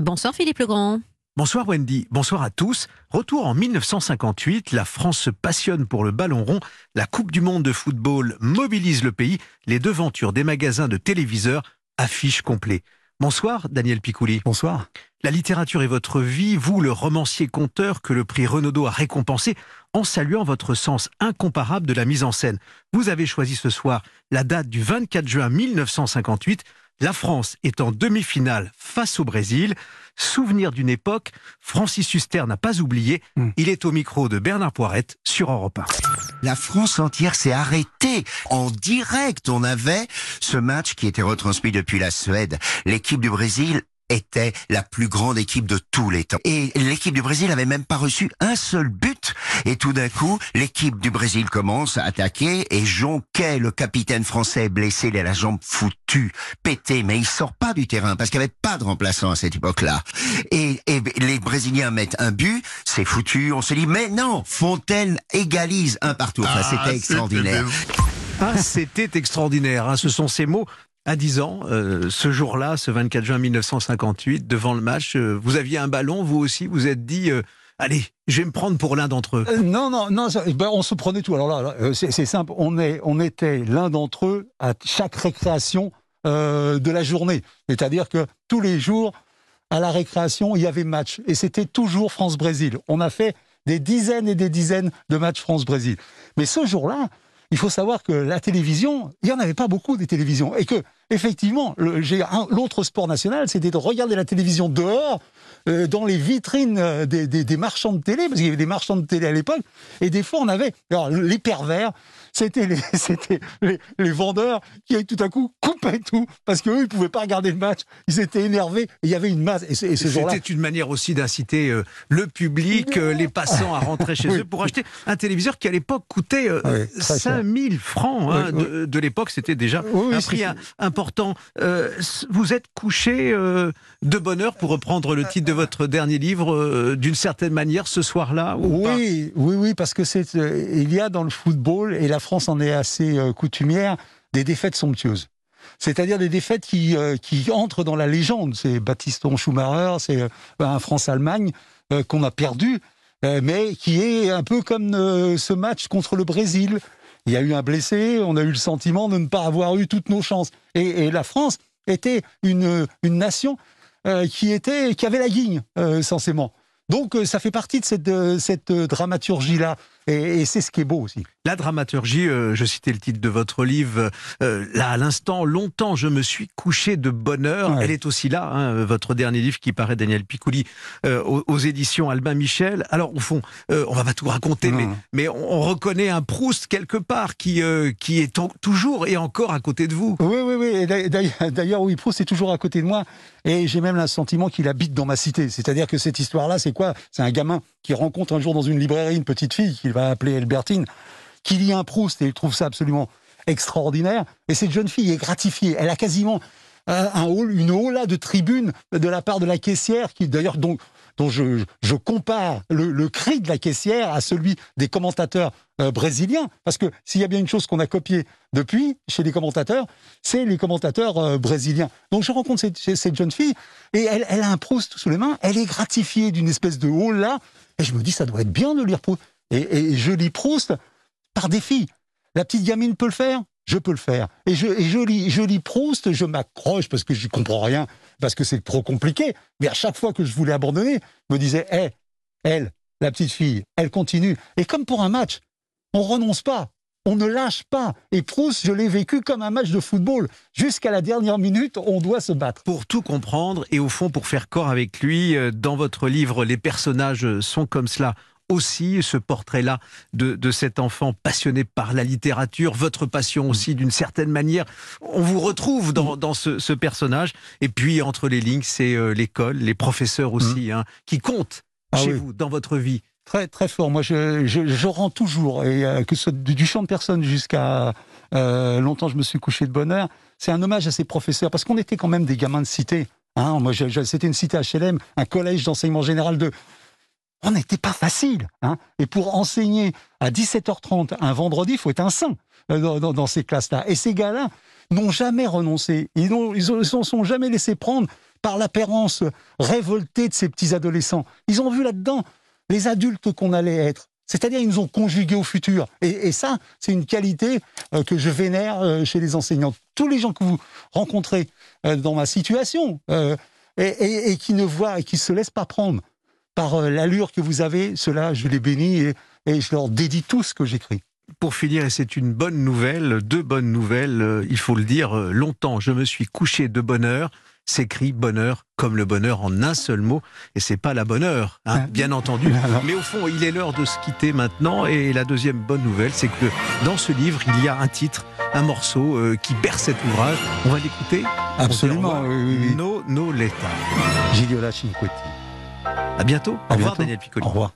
Bonsoir Philippe Legrand. Bonsoir Wendy, bonsoir à tous. Retour en 1958, la France se passionne pour le ballon rond, la Coupe du Monde de football mobilise le pays, les devantures des magasins de téléviseurs affichent complet. Bonsoir Daniel Picouli. Bonsoir. La littérature est votre vie, vous le romancier conteur que le prix Renaudot a récompensé en saluant votre sens incomparable de la mise en scène. Vous avez choisi ce soir la date du 24 juin 1958. La France est en demi-finale face au Brésil. Souvenir d'une époque, Francis Huster n'a pas oublié. Hmm. Il est au micro de Bernard Poirette sur Europe 1. La France entière s'est arrêtée. En direct, on avait ce match qui était retransmis depuis la Suède. L'équipe du Brésil était la plus grande équipe de tous les temps. Et l'équipe du Brésil avait même pas reçu un seul but. Et tout d'un coup, l'équipe du Brésil commence à attaquer et Jonquet, le capitaine français, blessé, il a la jambe foutue, pété, mais il sort pas du terrain parce qu'il n'y avait pas de remplaçant à cette époque-là. Et, et les Brésiliens mettent un but, c'est foutu, on se dit, mais non, Fontaine égalise un partout. Enfin, c'était extraordinaire. Ah, c'était extraordinaire, hein, ce sont ces mots. À 10 ans, euh, ce jour-là, ce 24 juin 1958, devant le match, euh, vous aviez un ballon, vous aussi, vous êtes dit, euh, allez, je vais me prendre pour l'un d'entre eux. Non, non, non, ben, on se prenait tout. Alors là, c'est simple, on, est, on était l'un d'entre eux à chaque récréation de la journée. C'est-à-dire que tous les jours, à la récréation, il y avait match. Et c'était toujours France-Brésil. On a fait des dizaines et des dizaines de matchs France-Brésil. Mais ce jour-là, il faut savoir que la télévision, il n'y en avait pas beaucoup des télévisions. Et que, effectivement, l'autre sport national, c'était de regarder la télévision dehors, euh, dans les vitrines euh, des, marchands de télé, parce qu'il y avait des marchands de télé à l'époque. Et des fois, on avait. Les pervers, c'était les, les, les vendeurs qui, tout à coup, coupaient tout, parce qu'eux, ils ne pouvaient pas regarder le match. Ils étaient énervés. Il y avait une masse. Et. C'était une manière aussi d'inciter euh, le public, euh, les passants à rentrer chez Oui. eux pour acheter un téléviseur qui à l'époque coûtait euh, Oui, très cher. 5000 francs. hein, Oui, de, de l'époque, c'était déjà un prix important. Euh, vous êtes couché de bonne heure pour reprendre le titre de votre dernier livre d'une certaine manière ce soir-là ou pas? Oui, oui, oui, parce que c'est, il y a dans le football, et la France en est assez euh, coutumière, des défaites somptueuses. C'est-à-dire des défaites qui, euh, qui entrent dans la légende. C'est Baptiston Schumacher, c'est euh, un France-Allemagne qu'on a perdu, mais qui est un peu comme ce match contre le Brésil. Il y a eu un blessé, on a eu le sentiment de ne pas avoir eu toutes nos chances. Et, la France était une, une nation qui, était, qui avait la guigne, censément. Donc ça fait partie de cette, cette dramaturgie-là. Et, et c'est ce qui est beau aussi. La dramaturgie, euh, je citais le titre de votre livre, euh, là à l'instant, longtemps je me suis couché de bonheur. Ouais. Elle est aussi là, hein, votre dernier livre qui paraît, Daniel Picouli, euh, aux, aux éditions Albin Michel. Alors au fond, euh, on va pas tout raconter, mais, mais on, on reconnaît un Proust quelque part qui, euh, qui est to- toujours et encore à côté de vous. Oui, oui, oui. D'ailleurs- oui, Proust est toujours à côté de moi. Et j'ai même le sentiment qu'il habite dans ma cité. C'est-à-dire que cette histoire-là, c'est quoi? C'est un gamin qui rencontre un jour dans une librairie une petite fille qu'il va appeler Albertine, qui lit un Proust et il trouve ça absolument extraordinaire. Et cette jeune fille est gratifiée. Elle a quasiment un hall, une là de tribune de la part de la caissière, qui d'ailleurs donc dont je, compare le, cri de la caissière à celui des commentateurs euh, brésiliens. Parce que s'il y a bien une chose qu'on a copiée depuis chez les commentateurs, c'est les commentateurs euh, brésiliens. Donc je rencontre cette, jeune fille et elle, elle a un Proust sous les mains, elle est gratifiée d'une espèce de haut là, et je me dis ça doit être bien de lire Proust. Et, et je lis Proust par défi. La petite gamine peut le faire, je peux le faire. Et je, lis, je Proust, je m'accroche parce que je comprends rien, parce que c'est trop compliqué. Mais à chaque fois que je voulais abandonner, je me disais, hé, elle, la petite fille, elle continue. Et comme pour un match, on renonce pas, on ne lâche pas. Et Proust, je l'ai vécu comme un match de football. Jusqu'à la dernière minute, on doit se battre. Pour tout comprendre et au fond pour faire corps avec lui, euh, dans votre livre, les personnages sont comme cela aussi, ce portrait-là de, de cet enfant passionné par la littérature, votre passion aussi d'une certaine manière. On vous retrouve dans, dans ce, ce personnage. Et puis entre les lignes, c'est euh, l'école, les professeurs aussi, hein, qui comptent Ah chez oui. vous, dans votre vie. Très, très fort. Moi, je, je, je rends toujours, et euh, que ce soit du, du champ de personne jusqu'à euh, longtemps, je me suis couché de bonheur. C'est un hommage à ces professeurs, parce qu'on était quand même des gamins de cité. Hein, moi, c'était une cité HLM, un collège d'enseignement général de on n'était pas facile. Hein. Et pour enseigner à 17h30 un vendredi, il faut être un saint euh, dans, ces classes-là. Et ces gars-là n'ont jamais renoncé. Ils ne se sont jamais laissés prendre par l'apparence révoltée de ces petits adolescents. Ils ont vu là-dedans les adultes qu'on allait être. C'est-à-dire, ils nous ont conjugués au futur. Et, ça, c'est une qualité euh, que je vénère euh, chez les enseignants. Tous les gens que vous rencontrez dans ma situation et, qui ne voient et qui se laissent pas prendre par euh, l'allure que vous avez, cela, je les bénis et, et je leur dédie tout ce que j'écris. Pour finir, et c'est une bonne nouvelle, deux bonnes nouvelles, euh, il faut le dire, euh, longtemps je me suis couché de bonheur, s'écrit bonheur comme le bonheur en un seul mot, et c'est pas la bonne heure, hein, ah. bien entendu. Mais au fond, il est l'heure de se quitter maintenant, et la deuxième bonne nouvelle, c'est que dans ce livre, il y a un titre, un morceau qui berce cet ouvrage. On va l'écouter Absolument, oui, oui, No, no Giliola Cinquetti. À bientôt. Au revoir bientôt. Daniel Piccoli. Au revoir.